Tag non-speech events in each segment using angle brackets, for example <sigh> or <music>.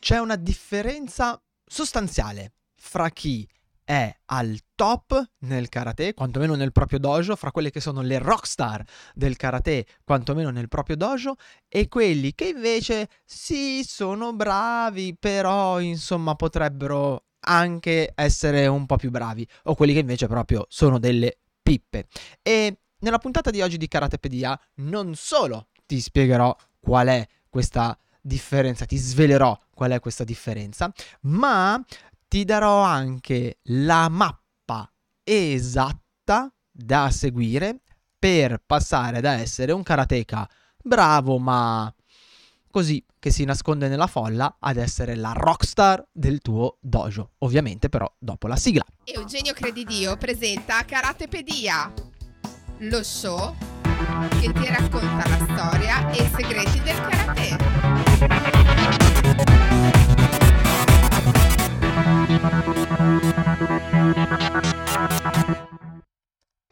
c'è una differenza sostanziale fra chi è al top nel karate, quantomeno nel proprio dojo, fra quelle che sono le rockstar del karate, quantomeno nel proprio dojo, e quelli che invece sì, sono bravi, però insomma potrebbero anche essere un po' più bravi, o quelli che invece proprio sono delle pippe. E nella puntata di oggi di Karatepedia non solo ti spiegherò qual è questa differenza, ti svelerò qual è questa differenza, ma ti darò anche la mappa esatta da seguire per passare da essere un karateka bravo ma così che si nasconde nella folla ad essere la rockstar del tuo dojo. Ovviamente però dopo la sigla. Eugenio Credidio presenta Karatepedia, lo show che ti racconta la storia e i segreti del karate.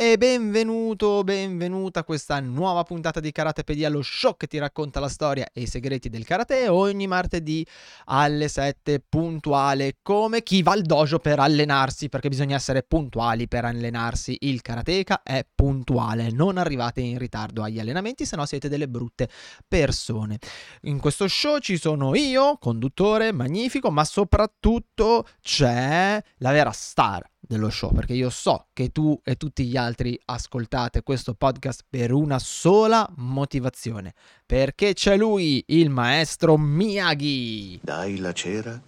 E benvenuto, benvenuta a questa nuova puntata di Karatepedia, lo show che ti racconta la storia e i segreti del karate ogni martedì alle 7 puntuale come chi va al dojo per allenarsi perché bisogna essere puntuali per allenarsi. Il karateka è puntuale, non arrivate in ritardo agli allenamenti se no siete delle brutte persone. In questo show ci sono io, conduttore magnifico, ma soprattutto c'è la vera star dello show, perché io so che tu e tutti gli altri ascoltate questo podcast per una sola motivazione, perché c'è lui, il maestro Miyagi. Dai la cera,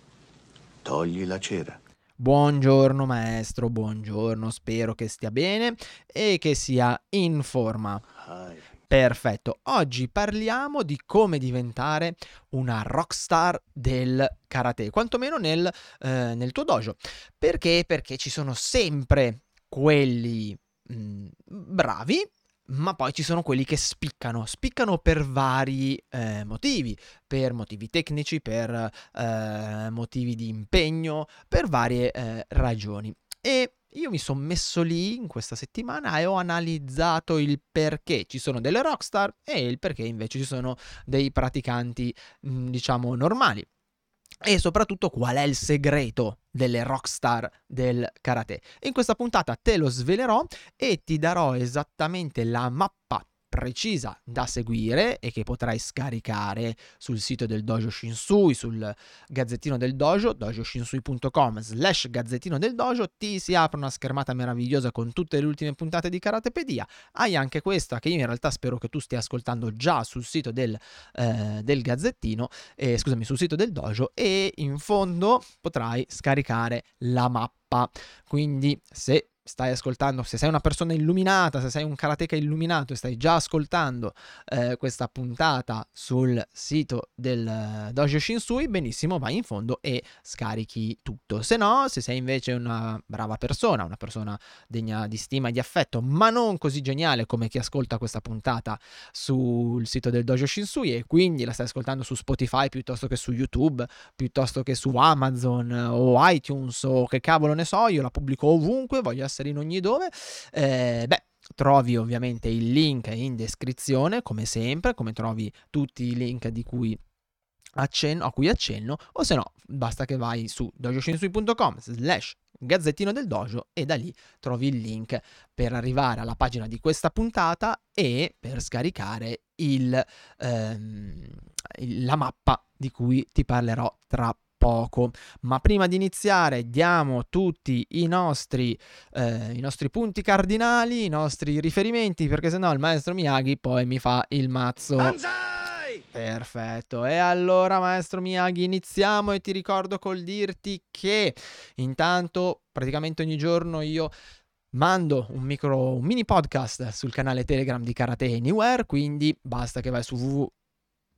togli la cera. Buongiorno maestro, buongiorno, spero che stia bene e che sia in forma. Hi. Perfetto, oggi parliamo di come diventare una rockstar del karate, quantomeno nel, eh, nel tuo dojo. Perché? Perché ci sono sempre quelli mh, mm, bravi, ma poi ci sono quelli che spiccano, spiccano per vari eh, motivi, per motivi tecnici, per eh, motivi di impegno, per varie eh, ragioni. E io mi sono messo lì in questa settimana e ho analizzato il perché ci sono delle rockstar e il perché invece ci sono dei praticanti, mm, diciamo, normali. E soprattutto qual è il segreto delle rockstar del karate. In questa puntata te lo svelerò e ti darò esattamente la mappa precisa da seguire e che potrai scaricare sul sito del Dojo Shinsui, sul gazzettino del Dojo, dojoshinsui.com slash gazzettino del Dojo, ti si apre una schermata meravigliosa con tutte le ultime puntate di Karatepedia. Hai anche questa che io in realtà spero che tu stia ascoltando già sul sito del, eh, del gazzettino, eh, scusami, sul sito del Dojo e in fondo potrai scaricare la mappa. Quindi se stai ascoltando, se sei una persona illuminata, se sei un karateka illuminato e stai già ascoltando eh, questa puntata sul sito del eh, Dojo Shinsui, benissimo, vai in fondo e scarichi tutto. Se no, se sei invece una brava persona, una persona degna di stima e di affetto, ma non così geniale come chi ascolta questa puntata sul sito del Dojo Shinsui e quindi la stai ascoltando su Spotify piuttosto che su YouTube, piuttosto che su Amazon o iTunes o che cavolo ne so, io la pubblico ovunque, voglio essere in ogni dove, eh, beh, trovi ovviamente il link in descrizione, come sempre, come trovi tutti i link di cui accenno, a cui accenno, o se no, basta che vai su dojoshinsui.com slash gazzettino del dojo e da lì trovi il link per arrivare alla pagina di questa puntata e per scaricare il, ehm, la mappa di cui ti parlerò tra poco. Ma prima di iniziare diamo tutti i nostri, eh, i nostri punti cardinali, i nostri riferimenti, perché sennò il maestro Miyagi poi mi fa il mazzo. Banzai! Perfetto, e allora maestro Miyagi iniziamo e ti ricordo col dirti che intanto praticamente ogni giorno io mando un micro un mini podcast sul canale Telegram di Karate Anywhere, quindi basta che vai su www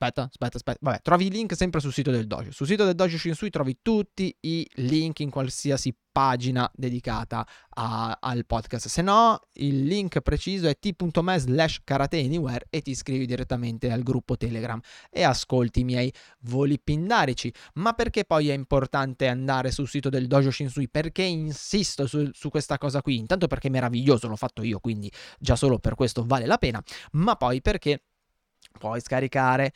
Aspetta, aspetta, aspetta. Vabbè, trovi i link sempre sul sito del dojo. Sul sito del dojo Shinsui trovi tutti i link in qualsiasi pagina dedicata a, al podcast. Se no, il link preciso è t.me slash karate anywhere e ti iscrivi direttamente al gruppo Telegram e ascolti i miei voli pindarici. Ma perché poi è importante andare sul sito del dojo Shinsui? Perché insisto su, su questa cosa qui? Intanto perché è meraviglioso, l'ho fatto io, quindi già solo per questo vale la pena, ma poi perché puoi scaricare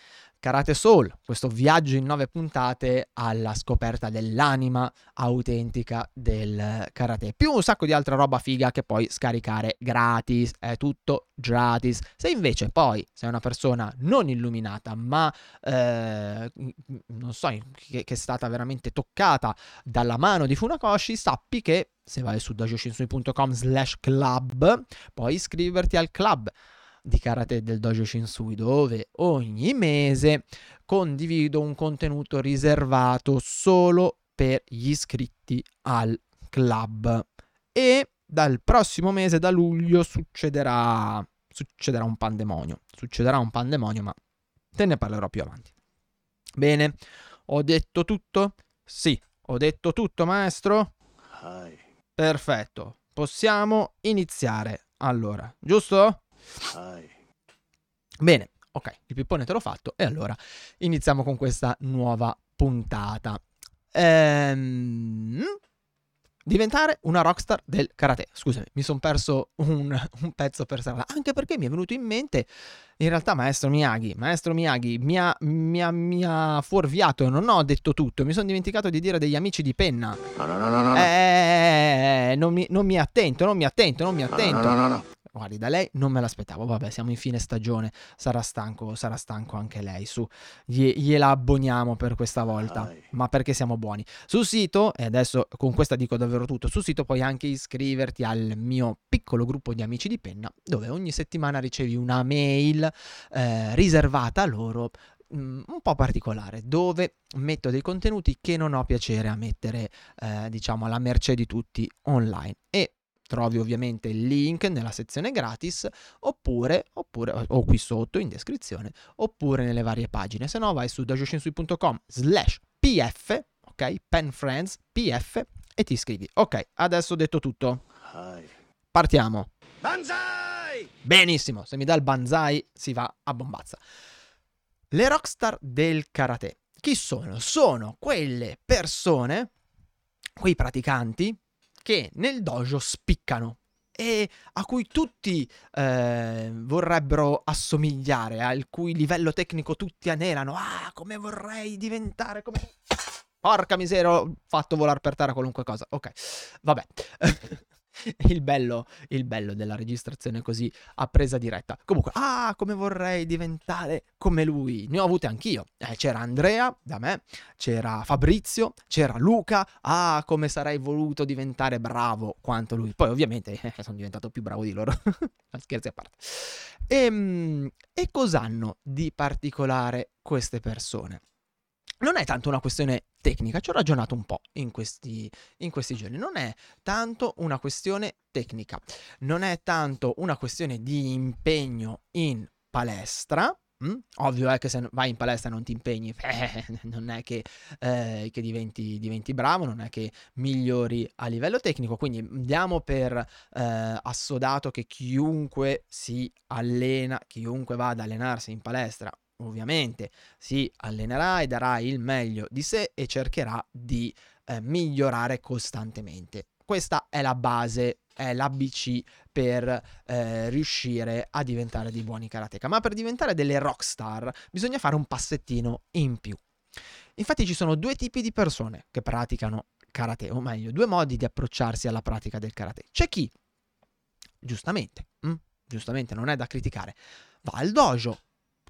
Karate Soul, questo viaggio in nove puntate alla scoperta dell'anima autentica del karate, più un sacco di altra roba figa che puoi scaricare gratis, è tutto gratis. Se invece poi sei una persona non illuminata, ma eh, non so, che, che, è stata veramente toccata dalla mano di Funakoshi, sappi che se vai su dojoshinsui.com slash club puoi iscriverti al club di karate del Dojo Shinsui dove ogni mese condivido un contenuto riservato solo per gli iscritti al club. E dal prossimo mese da luglio succederà succederà un pandemonio. Succederà un pandemonio ma te ne parlerò più avanti. Bene ho detto tutto? Sì ho detto tutto maestro? Hai. perfetto possiamo iniziare. Allora giusto Bene, ok, il pippone te l'ho fatto e allora iniziamo con questa nuova puntata. Ehm, diventare una rockstar del karate. Scusami, mi sono perso un, un, pezzo per strada, anche perché mi è venuto in mente, in realtà Maestro Miyagi, Maestro Miyagi mi ha, mi ha, mi ha fuorviato, non ho detto tutto, mi sono dimenticato di dire degli amici di penna. No, no, no, no, no. Eh, non mi, non mi attento, non mi attento, non mi attento. No, no, no, no. Guardi, da lei non me l'aspettavo. Vabbè, siamo in fine stagione. Sarà stanco, sarà stanco anche lei. Su, gliela abboniamo per questa volta. Ma perché siamo buoni. Sul sito, e adesso con questa dico davvero tutto. Sul sito puoi anche iscriverti al mio piccolo gruppo di amici di penna, dove ogni settimana ricevi una mail eh, riservata a loro mm, un po' particolare dove metto dei contenuti che non ho piacere a mettere eh, diciamo alla mercé di tutti online e trovi ovviamente il link nella sezione gratis oppure, oppure o qui sotto in descrizione oppure nelle varie pagine. Se no vai su dajoshinsui.com slash pf ok pen friends pf e ti iscrivi. Ok adesso ho detto tutto. Partiamo. Banzai! benissimo se mi dà il banzai si va a bombazza. Le rockstar del karate chi sono? sono quelle persone quei praticanti che nel dojo spiccano e a cui tutti eh, vorrebbero assomigliare, al cui livello tecnico tutti anelano. Ah, come vorrei diventare come... Porca miseria, ho fatto volare per terra qualunque cosa. Ok, vabbè. <laughs> <laughs> il, bello, il bello della registrazione così a presa diretta. Comunque, ah, come vorrei diventare come lui. Ne ho avute anch'io. Eh, c'era Andrea da me, c'era Fabrizio, c'era Luca. Ah, come sarei voluto diventare bravo quanto lui. Poi, ovviamente, eh, <laughs> sono diventato più bravo di loro. <laughs> Scherzi a parte. E, ehm, e cos'hanno di particolare queste persone? non è tanto una questione tecnica, ci ho ragionato un po' in questi, in questi giorni, non è tanto una questione tecnica, non è tanto una questione di impegno in palestra, Mm? Ovvio è che se vai in palestra e non ti impegni, <laughs> eh, non è che, eh, che diventi, diventi, bravo, non è che migliori a livello tecnico, quindi diamo per eh, assodato che chiunque si allena, chiunque vada ad allenarsi in palestra ovviamente si allenerà e darà il meglio di sé e cercherà di eh, migliorare costantemente. Questa è la base, è l'ABC per eh, riuscire a diventare dei buoni karateka. Ma per diventare delle rockstar bisogna fare un passettino in più. Infatti ci sono due tipi di persone che praticano karate, o meglio, due modi di approcciarsi alla pratica del karate. C'è chi, giustamente, hm, giustamente non è da criticare, va al dojo,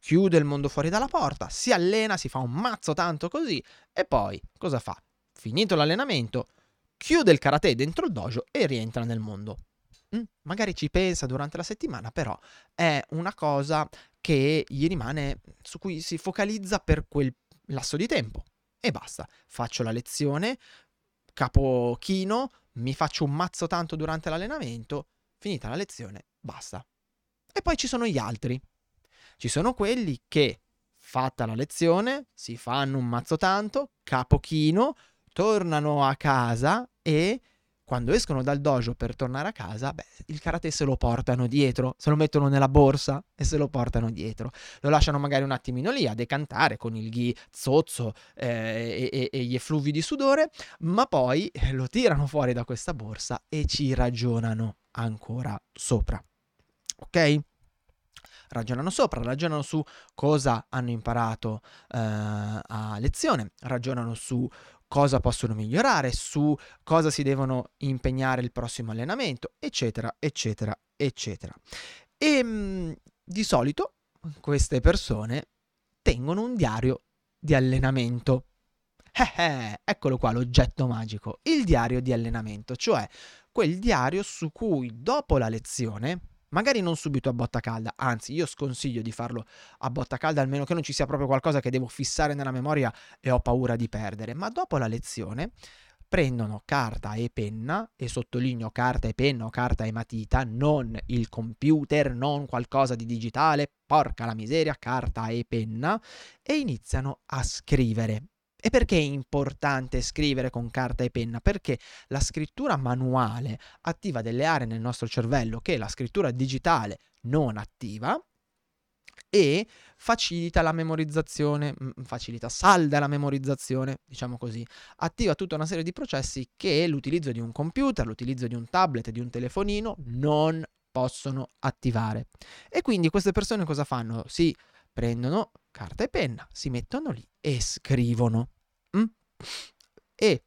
chiude il mondo fuori dalla porta, si allena, si fa un mazzo tanto così e poi cosa fa? Finito l'allenamento, chiude il karate dentro il dojo e rientra nel mondo. Mm, magari ci pensa durante la settimana, però è una cosa che gli rimane, su cui si focalizza per quel lasso di tempo. E basta, faccio la lezione, capo chino, mi faccio un mazzo tanto durante l'allenamento, finita la lezione, basta. E poi ci sono gli altri, ci sono quelli che, fatta la lezione, si fanno un mazzo tanto, capochino, tornano a casa e quando escono dal dojo per tornare a casa, beh, il karate se lo portano dietro, se lo mettono nella borsa e se lo portano dietro. Lo lasciano magari un attimino lì a decantare con il ghi zozzo eh, e, e, gli effluvi di sudore, ma poi lo tirano fuori da questa borsa e ci ragionano ancora sopra. Ok? Ragionano sopra, ragionano su cosa hanno imparato eh, a lezione, ragionano su cosa possono migliorare, su cosa si devono impegnare il prossimo allenamento, eccetera, eccetera, eccetera. E mh, mm, di solito queste persone tengono un diario di allenamento. Eh, eh, eccolo qua l'oggetto magico, il diario di allenamento, cioè quel diario su cui dopo la lezione magari non subito a botta calda, anzi io sconsiglio di farlo a botta calda almeno che non ci sia proprio qualcosa che devo fissare nella memoria e ho paura di perdere, ma dopo la lezione prendono carta e penna e sottolineo carta e penna o carta e matita, non il computer, non qualcosa di digitale, porca la miseria, carta e penna e iniziano a scrivere. E perché è importante scrivere con carta e penna? Perché la scrittura manuale attiva delle aree nel nostro cervello che la scrittura digitale non attiva e facilita la memorizzazione, facilita, salda la memorizzazione, diciamo così, attiva tutta una serie di processi che l'utilizzo di un computer, l'utilizzo di un tablet, di un telefonino non possono attivare. E quindi queste persone cosa fanno? Si prendono carta e penna, si mettono lì e scrivono. E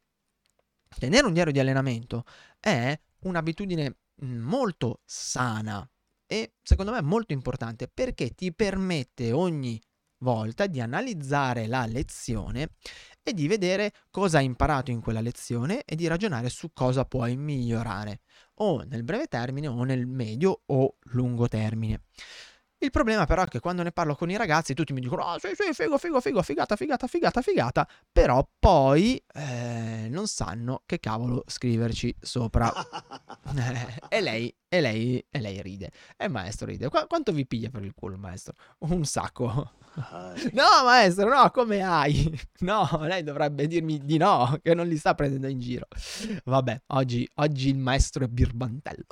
tenere un diario di allenamento è un'abitudine molto sana e secondo me molto importante perché ti permette ogni volta di analizzare la lezione e di vedere cosa hai imparato in quella lezione e di ragionare su cosa puoi migliorare o nel breve termine o nel medio o lungo termine. Il problema però è che quando ne parlo con i ragazzi tutti mi dicono, ah oh, sì sì, figo, figo, figo, figata, figata, figata, figata, però poi eh, non sanno che cavolo scriverci sopra. <laughs> <laughs> e, lei, e, lei, e lei ride, e il maestro ride. Qu- quanto vi piglia per il culo il maestro? Un sacco. no maestro, no, come hai? <laughs> No, lei dovrebbe dirmi di no, che non li sta prendendo in giro. Vabbè, oggi, oggi il maestro è birbantello.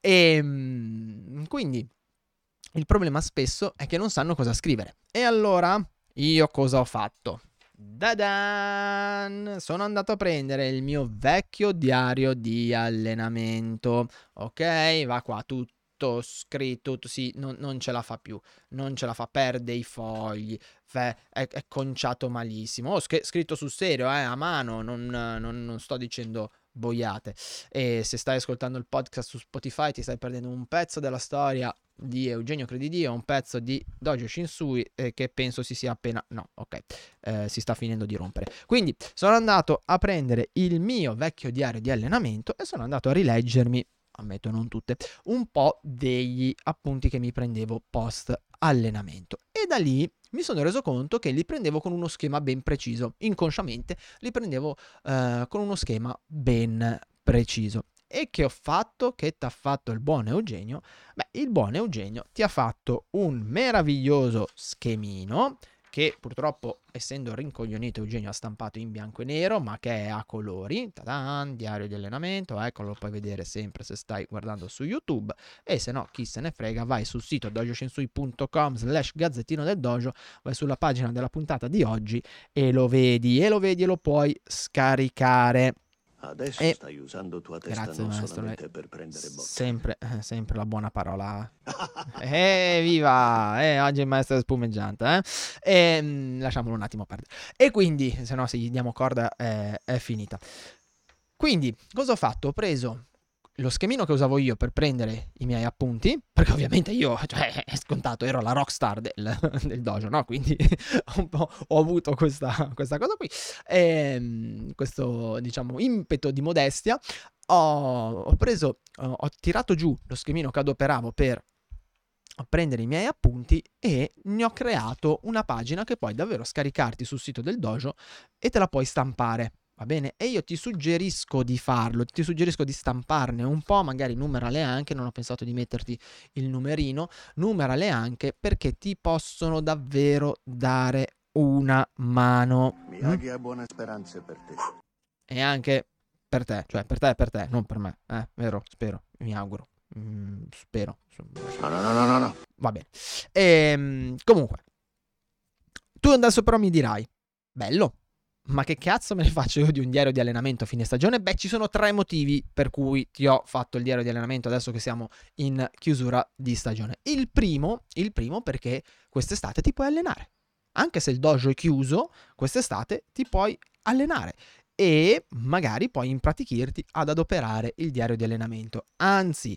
E ehm, quindi il problema spesso è che non sanno cosa scrivere. E allora io cosa ho fatto? Da-dan! Sono andato a prendere il mio vecchio diario di allenamento. Ok, va qua tutto scritto, tutto, sì, non, non, ce la fa più, non ce la fa, perde i fogli, è, è, conciato malissimo. Ho oh, scritto sul serio, eh, a mano, non, non, non sto dicendo boiate. E se stai ascoltando il podcast su Spotify ti stai perdendo un pezzo della storia di Eugenio Credidio, un pezzo di Dojo Shinsui eh, che penso si sia appena... No, ok, eh, si sta finendo di rompere. Quindi sono andato a prendere il mio vecchio diario di allenamento e sono andato a rileggermi, ammetto non tutte, un po' degli appunti che mi prendevo post allenamento. E da lì mi sono reso conto che li prendevo con uno schema ben preciso, inconsciamente li prendevo eh, con uno schema ben preciso. E che ho fatto? Che ti ha fatto il buon Eugenio? Beh, il buon Eugenio ti ha fatto un meraviglioso schemino che purtroppo essendo rincoglionito Eugenio ha stampato in bianco e nero ma che è a colori Tadan, diario di allenamento eccolo lo puoi vedere sempre se stai guardando su youtube e se no chi se ne frega vai sul sito dojoshinsui.com slash gazzettino del dojo vai sulla pagina della puntata di oggi e lo vedi e lo vedi e lo puoi scaricare Adesso e... stai usando tua testa Grazie, non maestro, solamente per prendere botte. Sempre, eh, sempre la buona parola. <laughs> eh, viva! Eh, oggi il maestro è spumeggiante, eh? E, mh, mm, lasciamolo un attimo perdere. E quindi, se no, se gli diamo corda, eh, è finita. Quindi, cosa ho fatto? Ho preso lo schemino che usavo io per prendere i miei appunti, perché ovviamente io, cioè, è scontato, ero la rockstar del, <laughs> del dojo, no? Quindi <laughs> ho, avuto questa, questa, cosa qui, e, ehm, questo, diciamo, impeto di modestia. Ho, ho preso, ho tirato giù lo schemino che adoperavo per prendere i miei appunti e ne ho creato una pagina che puoi davvero scaricarti sul sito del dojo e te la puoi stampare. Va bene? E io ti suggerisco di farlo, ti suggerisco di stamparne un po', magari numerale anche, non ho pensato di metterti il numerino, numerale anche perché ti possono davvero dare una mano. Miyagi mm? ha buone speranze per te. E anche per te, cioè per te e per te, non per me, eh, vero? Spero, mi auguro. Mm, spero. No, no, no, no, no, no. Va bene. E, ehm, comunque, tu adesso però mi dirai, bello, ma che cazzo me ne faccio io di un diario di allenamento a fine stagione? Beh, ci sono tre motivi per cui ti ho fatto il diario di allenamento adesso che siamo in chiusura di stagione. Il primo, il primo perché quest'estate ti puoi allenare. Anche se il dojo è chiuso, quest'estate ti puoi allenare e magari puoi impratichirti ad adoperare il diario di allenamento. Anzi,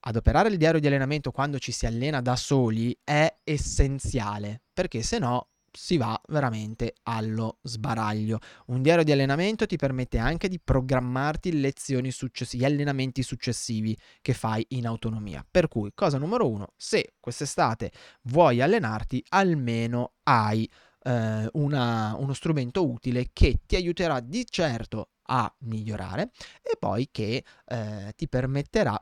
adoperare il diario di allenamento quando ci si allena da soli è essenziale, perché se no si va veramente allo sbaraglio. Un diario di allenamento ti permette anche di programmarti lezioni successive, gli allenamenti successivi che fai in autonomia. Per cui, cosa numero uno, se quest'estate vuoi allenarti, almeno hai eh, una, uno strumento utile che ti aiuterà di certo a migliorare e poi che eh, ti permetterà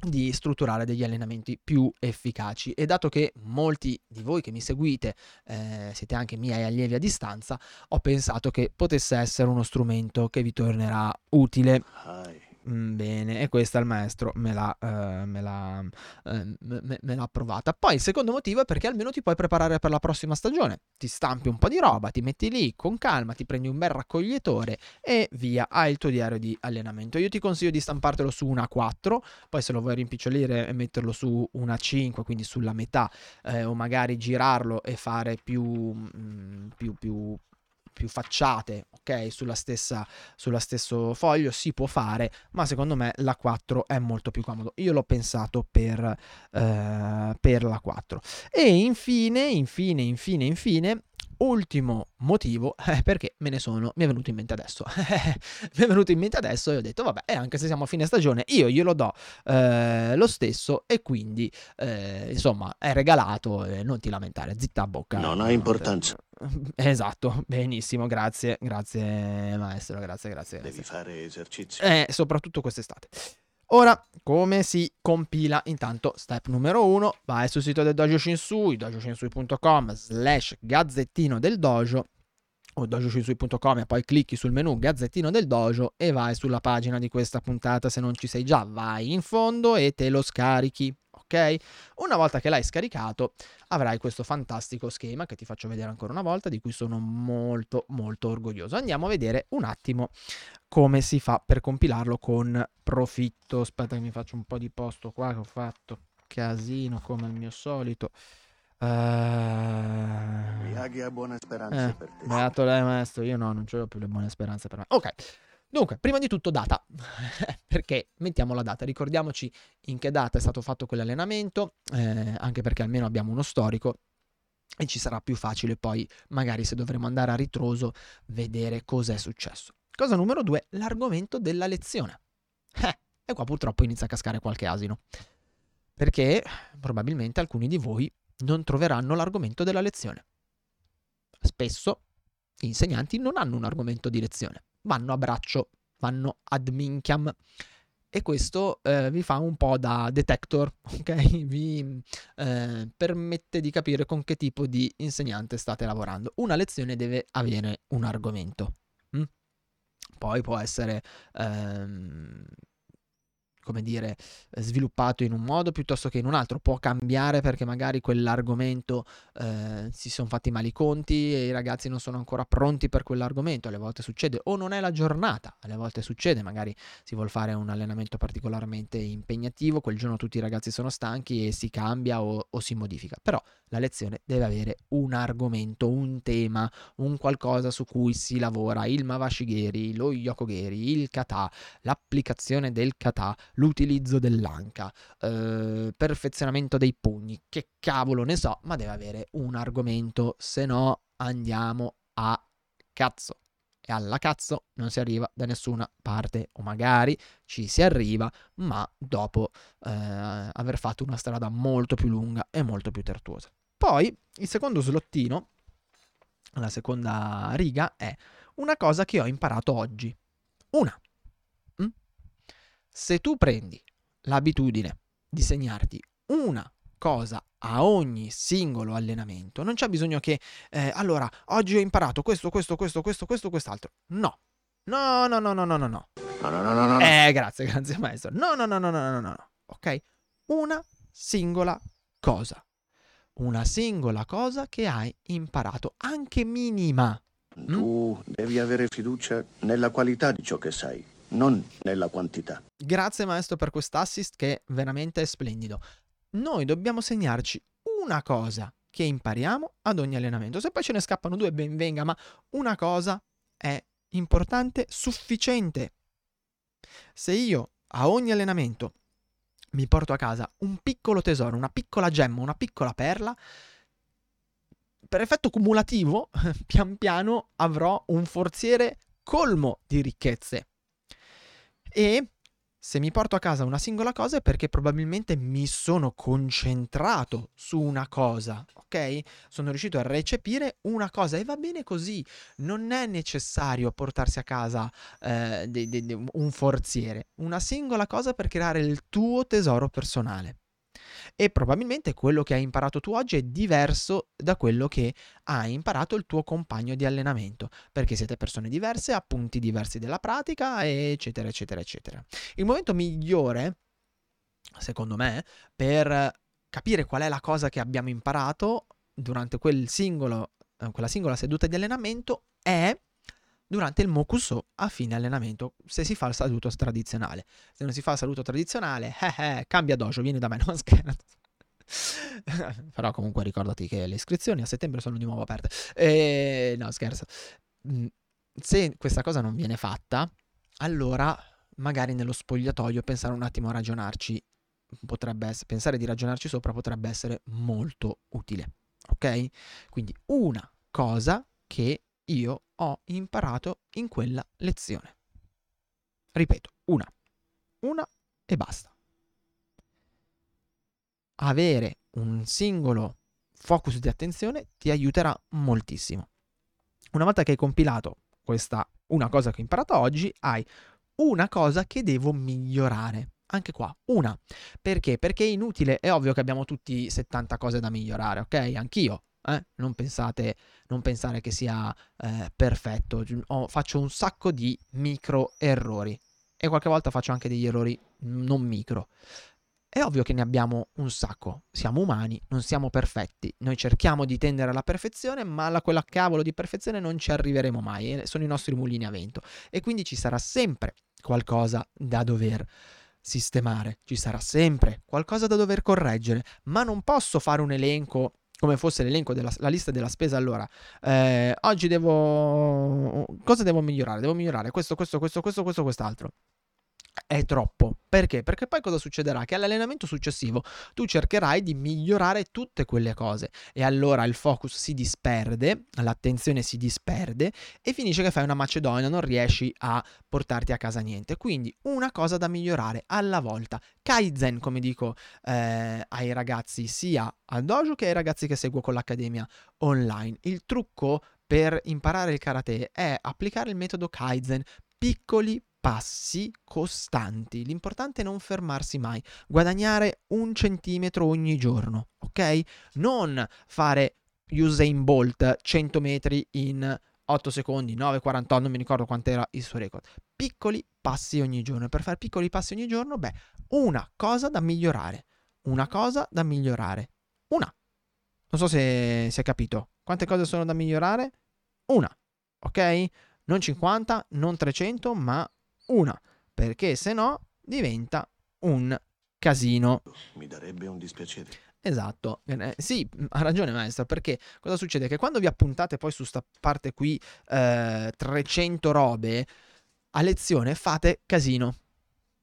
di strutturare degli allenamenti più efficaci e dato che molti di voi che mi seguite eh, siete anche miei allievi a distanza ho pensato che potesse essere uno strumento che vi tornerà utile Hai. Mm, bene, e questa il maestro me l'ha, eh, me, l'ha, eh, me, me l'ha approvata. Poi il secondo motivo è perché almeno ti puoi preparare per la prossima stagione. Ti stampi un po' di roba, ti metti lì con calma, ti prendi un bel raccoglitore e via, hai il tuo diario di allenamento. Io ti consiglio di stampartelo su una 4, poi se lo vuoi rimpicciolire e metterlo su una 5, quindi sulla metà, eh, o magari girarlo e fare più, mh, mm, più, più più facciate, ok, sulla stessa, sulla stesso foglio si può fare, ma secondo me la 4 è molto più comodo. Io l'ho pensato per, eh, per la 4. E infine, infine, infine, infine, ultimo motivo è <laughs> perché me ne sono, mi è venuto in mente adesso. <laughs> mi è venuto in mente adesso e ho detto, vabbè, anche se siamo a fine stagione, io glielo do eh, lo stesso e quindi, eh, insomma, è regalato, eh, non ti lamentare, zitta a bocca. Non ha importanza. <laughs> Esatto, benissimo, grazie, grazie maestro, grazie, grazie. Devi grazie. fare esercizio. Eh, soprattutto quest'estate. Ora, come si compila? Intanto, step numero uno, vai sul sito del Dojo Shinsui, dojoshinsui.com slash gazzettino del dojo o dojoshinsui.com e poi clicchi sul menu Gazzettino del Dojo e vai sulla pagina di questa puntata se non ci sei già, vai in fondo e te lo scarichi, ok? Una volta che l'hai scaricato avrai questo fantastico schema che ti faccio vedere ancora una volta di cui sono molto molto orgoglioso. Andiamo a vedere un attimo come si fa per compilarlo con profitto. Aspetta che mi faccio un po' di posto qua che ho fatto casino come al mio solito. Uh... Miyagi ha buone speranze Eh, per te. beato lei, maestro. Io no, non ho più le buone speranze per me. Ok. Dunque, prima di tutto data, <laughs> perché mettiamo la data, ricordiamoci in che data è stato fatto quell'allenamento, eh, anche perché almeno abbiamo uno storico e ci sarà più facile poi, magari se dovremo andare a ritroso, vedere cosa è successo. Cosa numero due, l'argomento della lezione. Eh, e qua purtroppo inizia a cascare qualche asino, perché probabilmente alcuni di voi non troveranno l'argomento della lezione. Spesso gli insegnanti non hanno un argomento di lezione, vanno a braccio, vanno ad minchiam. E questo eh, vi fa un po' da detector, <laughs> ok? Vi eh, permette di capire con che tipo di insegnante state lavorando. Una lezione deve avere un argomento. mm? Poi può essere ehm, come dire, eh, sviluppato in un modo piuttosto che in un altro, può cambiare perché magari quell'argomento eh, si sono fatti male i conti e i ragazzi non sono ancora pronti per quell'argomento, alle volte succede, o non è la giornata, alle volte succede, magari si vuole fare un allenamento particolarmente impegnativo, quel giorno tutti i ragazzi sono stanchi e si cambia o, o si modifica, però la lezione deve avere un argomento, un tema, un qualcosa su cui si lavora, il Mawashigeri, lo Yokogeri, il kata, l'applicazione del kata, l'utilizzo dell'anca, eh, perfezionamento dei pugni, che cavolo ne so, ma deve avere un argomento, se no andiamo a cazzo. E alla cazzo non si arriva da nessuna parte, o magari ci si arriva, ma dopo eh, aver fatto una strada molto più lunga e molto più tortuosa. Poi il secondo slottino, la seconda riga, è una cosa che ho imparato oggi. Una. Mm? Se tu prendi l'abitudine di segnarti una cosa a ogni singolo allenamento, non c'è bisogno che eh, allora oggi ho imparato questo, questo, questo, questo, questo, quest'altro. No. No, no, no, no, no, no, no. No, no, no, no, no. Eh, grazie, grazie maestro. No, no, no, no, no, no, no, no. Ok? Una singola cosa. Una singola cosa che hai imparato, anche minima. Mm? Tu devi avere fiducia nella qualità di ciò che sai, non nella quantità. Grazie maestro per quest'assist che è veramente splendido. Noi dobbiamo segnarci una cosa che impariamo ad ogni allenamento. Se poi ce ne scappano due, ben venga, ma una cosa è importante, sufficiente. Se io a ogni allenamento mi porto a casa un piccolo tesoro, una piccola gemma, una piccola perla, per effetto cumulativo, <laughs> pian piano avrò un forziere colmo di ricchezze. E se mi porto a casa una singola cosa è perché probabilmente mi sono concentrato su una cosa, ok? Sono riuscito a recepire una cosa e va bene così. Non è necessario portarsi a casa eh, de- de- de- un forziere, una singola cosa per creare il tuo tesoro personale e probabilmente quello che hai imparato tu oggi è diverso da quello che ha imparato il tuo compagno di allenamento, perché siete persone diverse, a punti diversi della pratica, eccetera, eccetera, eccetera. Il momento migliore, secondo me, per capire qual è la cosa che abbiamo imparato durante quel singolo, eh, quella singola seduta di allenamento è durante il mokuso a fine allenamento, se si fa il saluto tradizionale. Se non si fa il saluto tradizionale, eh, eh, cambia dojo, vieni da me, <laughs> non scherzo. Però comunque ricordati che le iscrizioni a settembre sono di nuovo aperte. E... No, scherzo. Mm, se questa cosa non viene fatta, allora magari nello spogliatoio pensare un attimo a ragionarci potrebbe essere, pensare di ragionarci sopra potrebbe essere molto utile. Ok? Quindi una cosa che io ho imparato in quella lezione. Ripeto, una. Una e basta. Avere un singolo focus di attenzione ti aiuterà moltissimo. Una volta che hai compilato questa una cosa che ho imparato oggi, hai una cosa che devo migliorare. Anche qua, una. Perché? Perché è inutile, è ovvio che abbiamo tutti 70 cose da migliorare, ok? Anch'io eh? non, pensate, non pensare che sia eh, perfetto. Oh, faccio un sacco di micro errori e qualche volta faccio anche degli errori non micro. È ovvio che ne abbiamo un sacco, siamo umani, non siamo perfetti, noi cerchiamo di tendere alla perfezione, ma alla quella cavolo di perfezione non ci arriveremo mai, sono i nostri mulini a vento e quindi ci sarà sempre qualcosa da dover sistemare, ci sarà sempre qualcosa da dover correggere, ma non posso fare un elenco come fosse l'elenco della la lista della spesa, allora eh, oggi devo cosa devo migliorare? Devo migliorare questo, questo, questo, questo, questo, quest'altro è troppo. Perché? Perché poi cosa succederà? Che all'allenamento successivo tu cercherai di migliorare tutte quelle cose e allora il focus si disperde, l'attenzione si disperde e finisce che fai una macedonia, non riesci a portarti a casa niente. Quindi una cosa da migliorare alla volta. Kaizen, come dico eh, ai ragazzi sia al dojo che ai ragazzi che seguo con l'accademia online. Il trucco per imparare il karate è applicare il metodo Kaizen, piccoli passi costanti. L'importante è non fermarsi mai, guadagnare un centimetro ogni giorno, ok? Non fare Usain Bolt 100 metri in 8 secondi, 9,48, non mi ricordo quant'era il suo record. Piccoli passi ogni giorno. Per fare piccoli passi ogni giorno, beh, una cosa da migliorare. Una cosa da migliorare. Una. Non so se si è capito. Quante cose sono da migliorare? Una. Ok? Non 50, non 300, ma una, perché se no diventa un casino. Mi darebbe un dispiacere. Esatto, eh, sì, ha ragione maestro, perché cosa succede? Che quando vi appuntate poi su sta parte qui eh, 300 robe, a lezione fate casino,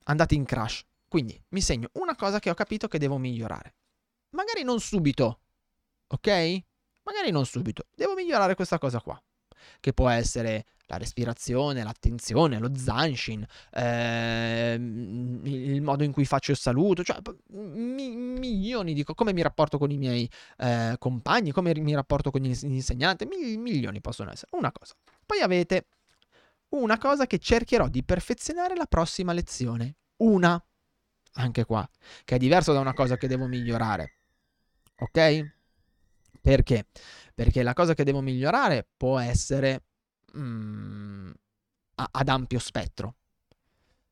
andate in crash. Quindi mi segno una cosa che ho capito che devo migliorare. Magari non subito, ok? Magari non subito, devo migliorare questa cosa qua, che può essere la respirazione, l'attenzione, lo zanshin, eh, il modo in cui faccio il saluto, cioè mi, milioni di cose, come mi rapporto con i miei eh, compagni, come mi rapporto con l'insegnante, mil, milioni possono essere. Una cosa. Poi avete una cosa che cercherò di perfezionare la prossima lezione. Una. Anche qua. Che è diverso da una cosa che devo migliorare. Ok? Perché? Perché la cosa che devo migliorare può essere mm, ad ampio spettro.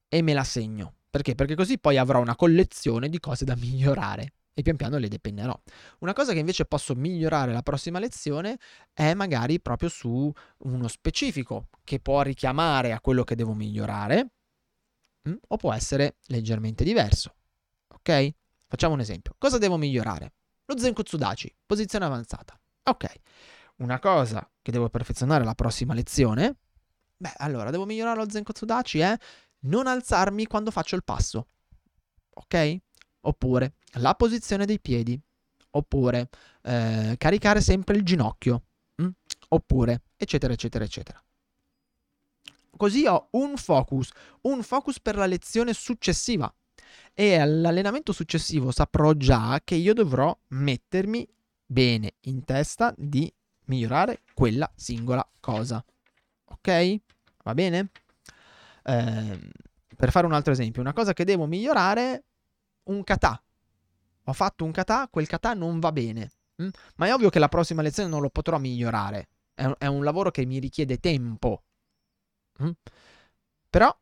E me la segno. Perché? Perché così poi avrò una collezione di cose da <laughs> migliorare. e pian piano le depennerò. Una cosa che invece posso migliorare la prossima lezione è magari proprio su uno specifico che può richiamare a quello che devo migliorare mh? Mm, o può essere leggermente diverso. Ok? Facciamo un esempio. Cosa devo migliorare? Lo Zenkotsudachi, posizione avanzata. Ok. Una cosa che devo perfezionare la prossima lezione, beh, allora devo migliorare lo Zenkotsudachi è non alzarmi quando faccio il passo. Ok? Oppure la posizione dei piedi. Oppure eh, caricare sempre il ginocchio. Mm? Oppure eccetera eccetera eccetera. Così ho un focus, un focus per la lezione successiva. E all'allenamento successivo saprò già che io dovrò mettermi bene in testa di migliorare quella singola cosa. Ok? Va bene? Eh, per fare un altro esempio, una cosa che devo migliorare, un kata. Ho fatto un kata, quel kata non va bene. Hm? Ma è ovvio che la prossima lezione non lo potrò migliorare. È un, è un lavoro che mi richiede tempo. Hm? Però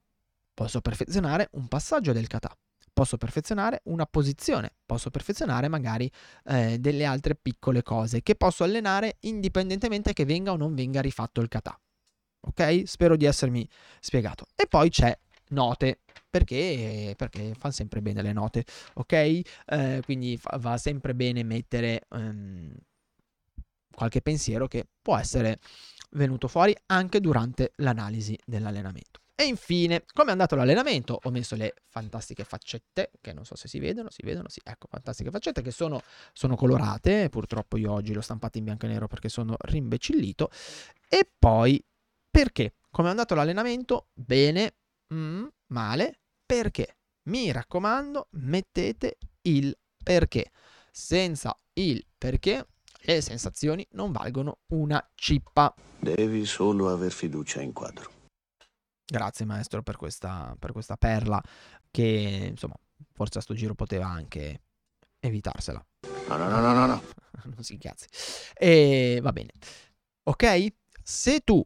posso perfezionare un passaggio del kata posso perfezionare una posizione, posso perfezionare magari eh, delle altre piccole cose che posso allenare indipendentemente che venga o non venga rifatto il kata. Ok? Spero di essermi spiegato. E poi c'è note perché, perché fanno sempre bene le note, ok? Eh, quindi fa, va sempre bene mettere um, qualche pensiero che può essere venuto fuori anche durante l'analisi dell'allenamento. E infine, come è andato l'allenamento? Ho messo le fantastiche faccette, che non so se si vedono, si vedono, sì, ecco, fantastiche faccette che sono, sono colorate, purtroppo io oggi l'ho stampate in bianco e nero perché sono rimbecillito. E poi, perché? Come è andato l'allenamento? Bene, mm, male, perché? Mi raccomando, mettete il perché. Senza il perché le sensazioni non valgono una cippa. Devi solo aver fiducia in quadro. Grazie maestro per questa, per questa perla che insomma forse a sto giro poteva anche evitarsela. No, no, no, no, no. <laughs> non si incazzi. E va bene. Ok? Se tu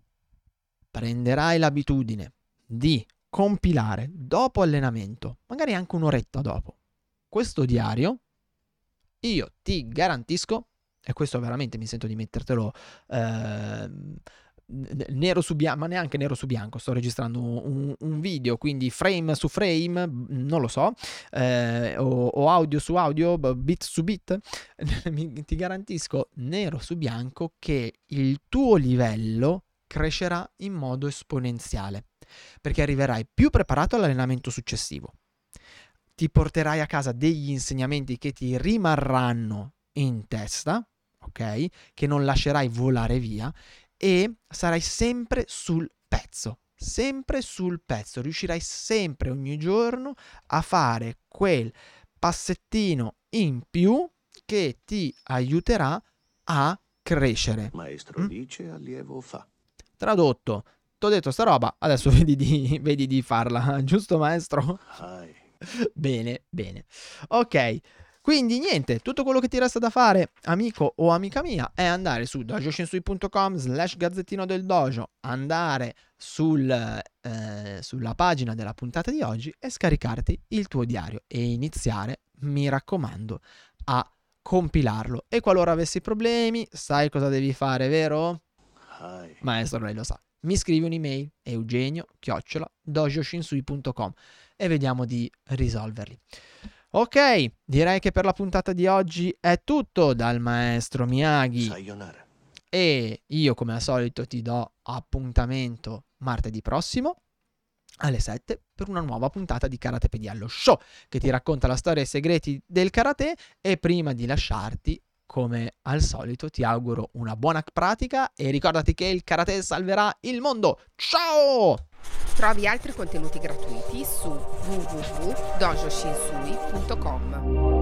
prenderai l'abitudine di compilare dopo allenamento, magari anche un'oretta dopo, questo diario, io ti garantisco, e questo veramente mi sento di mettertelo eh, nero su bianco, ma neanche nero su bianco, sto registrando un, un video, quindi frame su frame, non lo so, eh, o, o, audio su audio, bit su bit, <laughs> ti garantisco nero su bianco che il tuo livello crescerà in modo esponenziale, perché arriverai più preparato all'allenamento successivo. Ti porterai a casa degli insegnamenti che ti rimarranno in testa, ok? Che non lascerai volare via e sarai sempre sul pezzo, sempre sul pezzo, riuscirai sempre ogni giorno a fare quel passettino in più che ti aiuterà a crescere. Maestro mm? dice, allievo fa. Tradotto, ti ho detto sta roba, adesso <laughs> vedi di, vedi di farla, <laughs> giusto maestro? Hai. bene, bene. Ok, quindi niente, tutto quello che ti resta da fare, amico o amica mia, è andare su dojoshinsui.com slash gazzettino del dojo, andare sul, eh, sulla pagina della puntata di oggi e scaricarti il tuo diario e iniziare, mi raccomando, a compilarlo. E qualora avessi problemi, sai cosa devi fare, vero? Hi. Maestro, lei lo sa. Mi scrivi un'email, eugenio, chiocciola, dojoshinsui.com e vediamo di risolverli. Ok, direi che per la puntata di oggi è tutto dal maestro Miyagi. Sayonara. E io come al solito ti do appuntamento martedì prossimo alle 7 per una nuova puntata di Karatepedia, lo show che ti racconta la storia e i segreti del karate e prima di lasciarti come al solito ti auguro una buona pratica e ricordati che il karate salverà il mondo. Ciao! Trovi altri contenuti gratuiti su www.dojoshinsui.com.